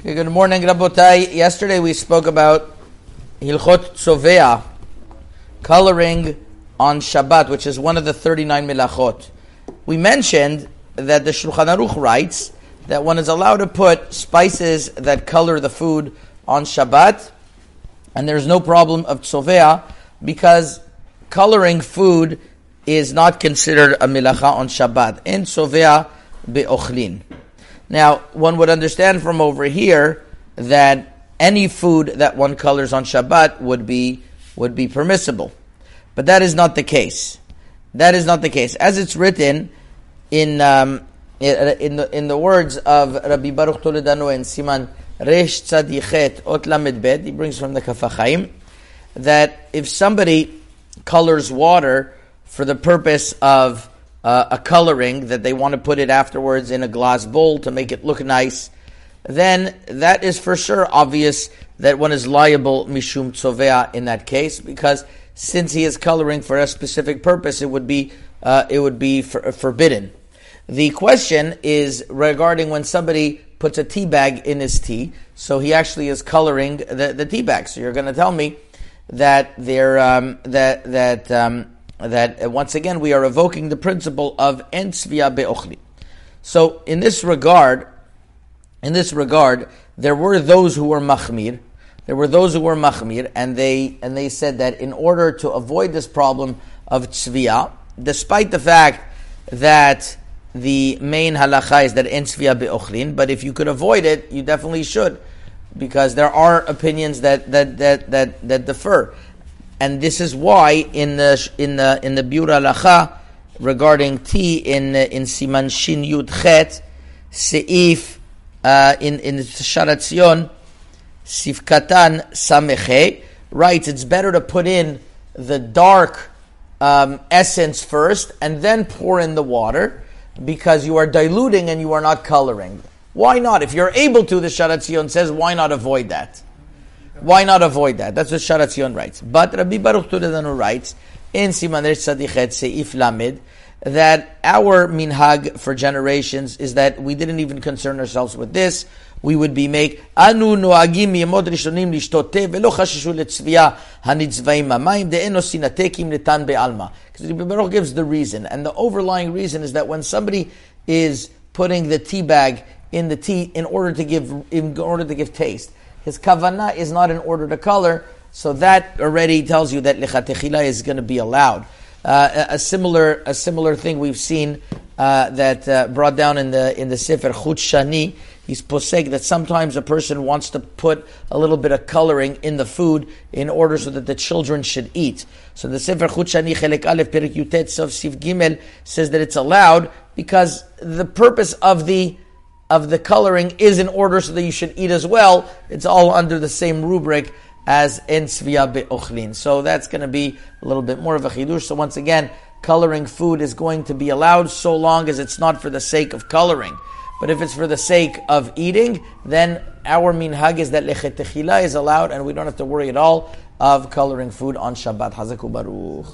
Okay, good morning, Rabotai. Yesterday we spoke about Hilchot Tzovea, coloring on Shabbat, which is one of the 39 milachot. We mentioned that the Shulchan Aruch writes that one is allowed to put spices that color the food on Shabbat, and there's no problem of Tzovea because coloring food is not considered a milacha on Shabbat. In Tzovea be'ochlin. Now, one would understand from over here that any food that one colors on Shabbat would be would be permissible, but that is not the case. That is not the case, as it's written in um, in the in the words of Rabbi Baruch Toledano and Siman Resh Tzadichet Ot Bet. He brings from the Kaf HaChaim that if somebody colors water for the purpose of uh, a coloring that they want to put it afterwards in a glass bowl to make it look nice, then that is for sure obvious that one is liable mishum tzovea in that case because since he is coloring for a specific purpose, it would be uh, it would be for, forbidden. The question is regarding when somebody puts a tea bag in his tea, so he actually is coloring the, the tea bag. So you're going to tell me that there um, that that um, that uh, once again we are evoking the principle of ensvia be'ochli. So in this regard, in this regard, there were those who were machmir. There were those who were machmir, and they and they said that in order to avoid this problem of tzvia, despite the fact that the main halacha is that ensvia be'ochlin, but if you could avoid it, you definitely should, because there are opinions that that that that, that differ and this is why in the in the in the Biur Halacha regarding tea in in Siman Shin Yud Chet Seif uh, in in Sharat Zion Sifkatan Sameche writes it's better to put in the dark um, essence first and then pour in the water because you are diluting and you are not coloring. Why not? If you're able to, the Sharat Zion says, why not avoid that? Why not avoid that? That's what Sharat Zion writes. But Rabbi Baruch Toledano writes in Siman Resh Tzadichet Seif Lamed that our minhag for generations is that we didn't even concern ourselves with this. We would be make anu noagim yemot rishonim lishtot te velo chashishu letzviya hanitzvaim mamayim de'eno sinatekim netan be'alma. Because Rabbi Baruch gives the reason, and the overlying reason is that when somebody is putting the tea bag in the tea in order to give in order to give taste, his kavana is not in order to color, so that already tells you that lichatechila is going to be allowed. Uh, a, a, similar a similar thing we've seen uh, that uh, brought down in the in the Sefer Chut. He's posek that sometimes a person wants to put a little bit of coloring in the food in order so that the children should eat. So the Sefer Chut Chelek Aleph Perik Yutet Sof Sif Gimel says that it's allowed because the purpose of the of the coloring is in order so that you should eat as well. It's all under the same rubric as in svia be'ochlin. So that's going to be a little bit more of a chidush. So once again, coloring food is going to be allowed so long as it's not for the sake of coloring. But if it's for the sake of eating, then our minhag is that lechetechila is allowed and we don't have to worry at all of coloring food on Shabbat. Hazaku Baruch.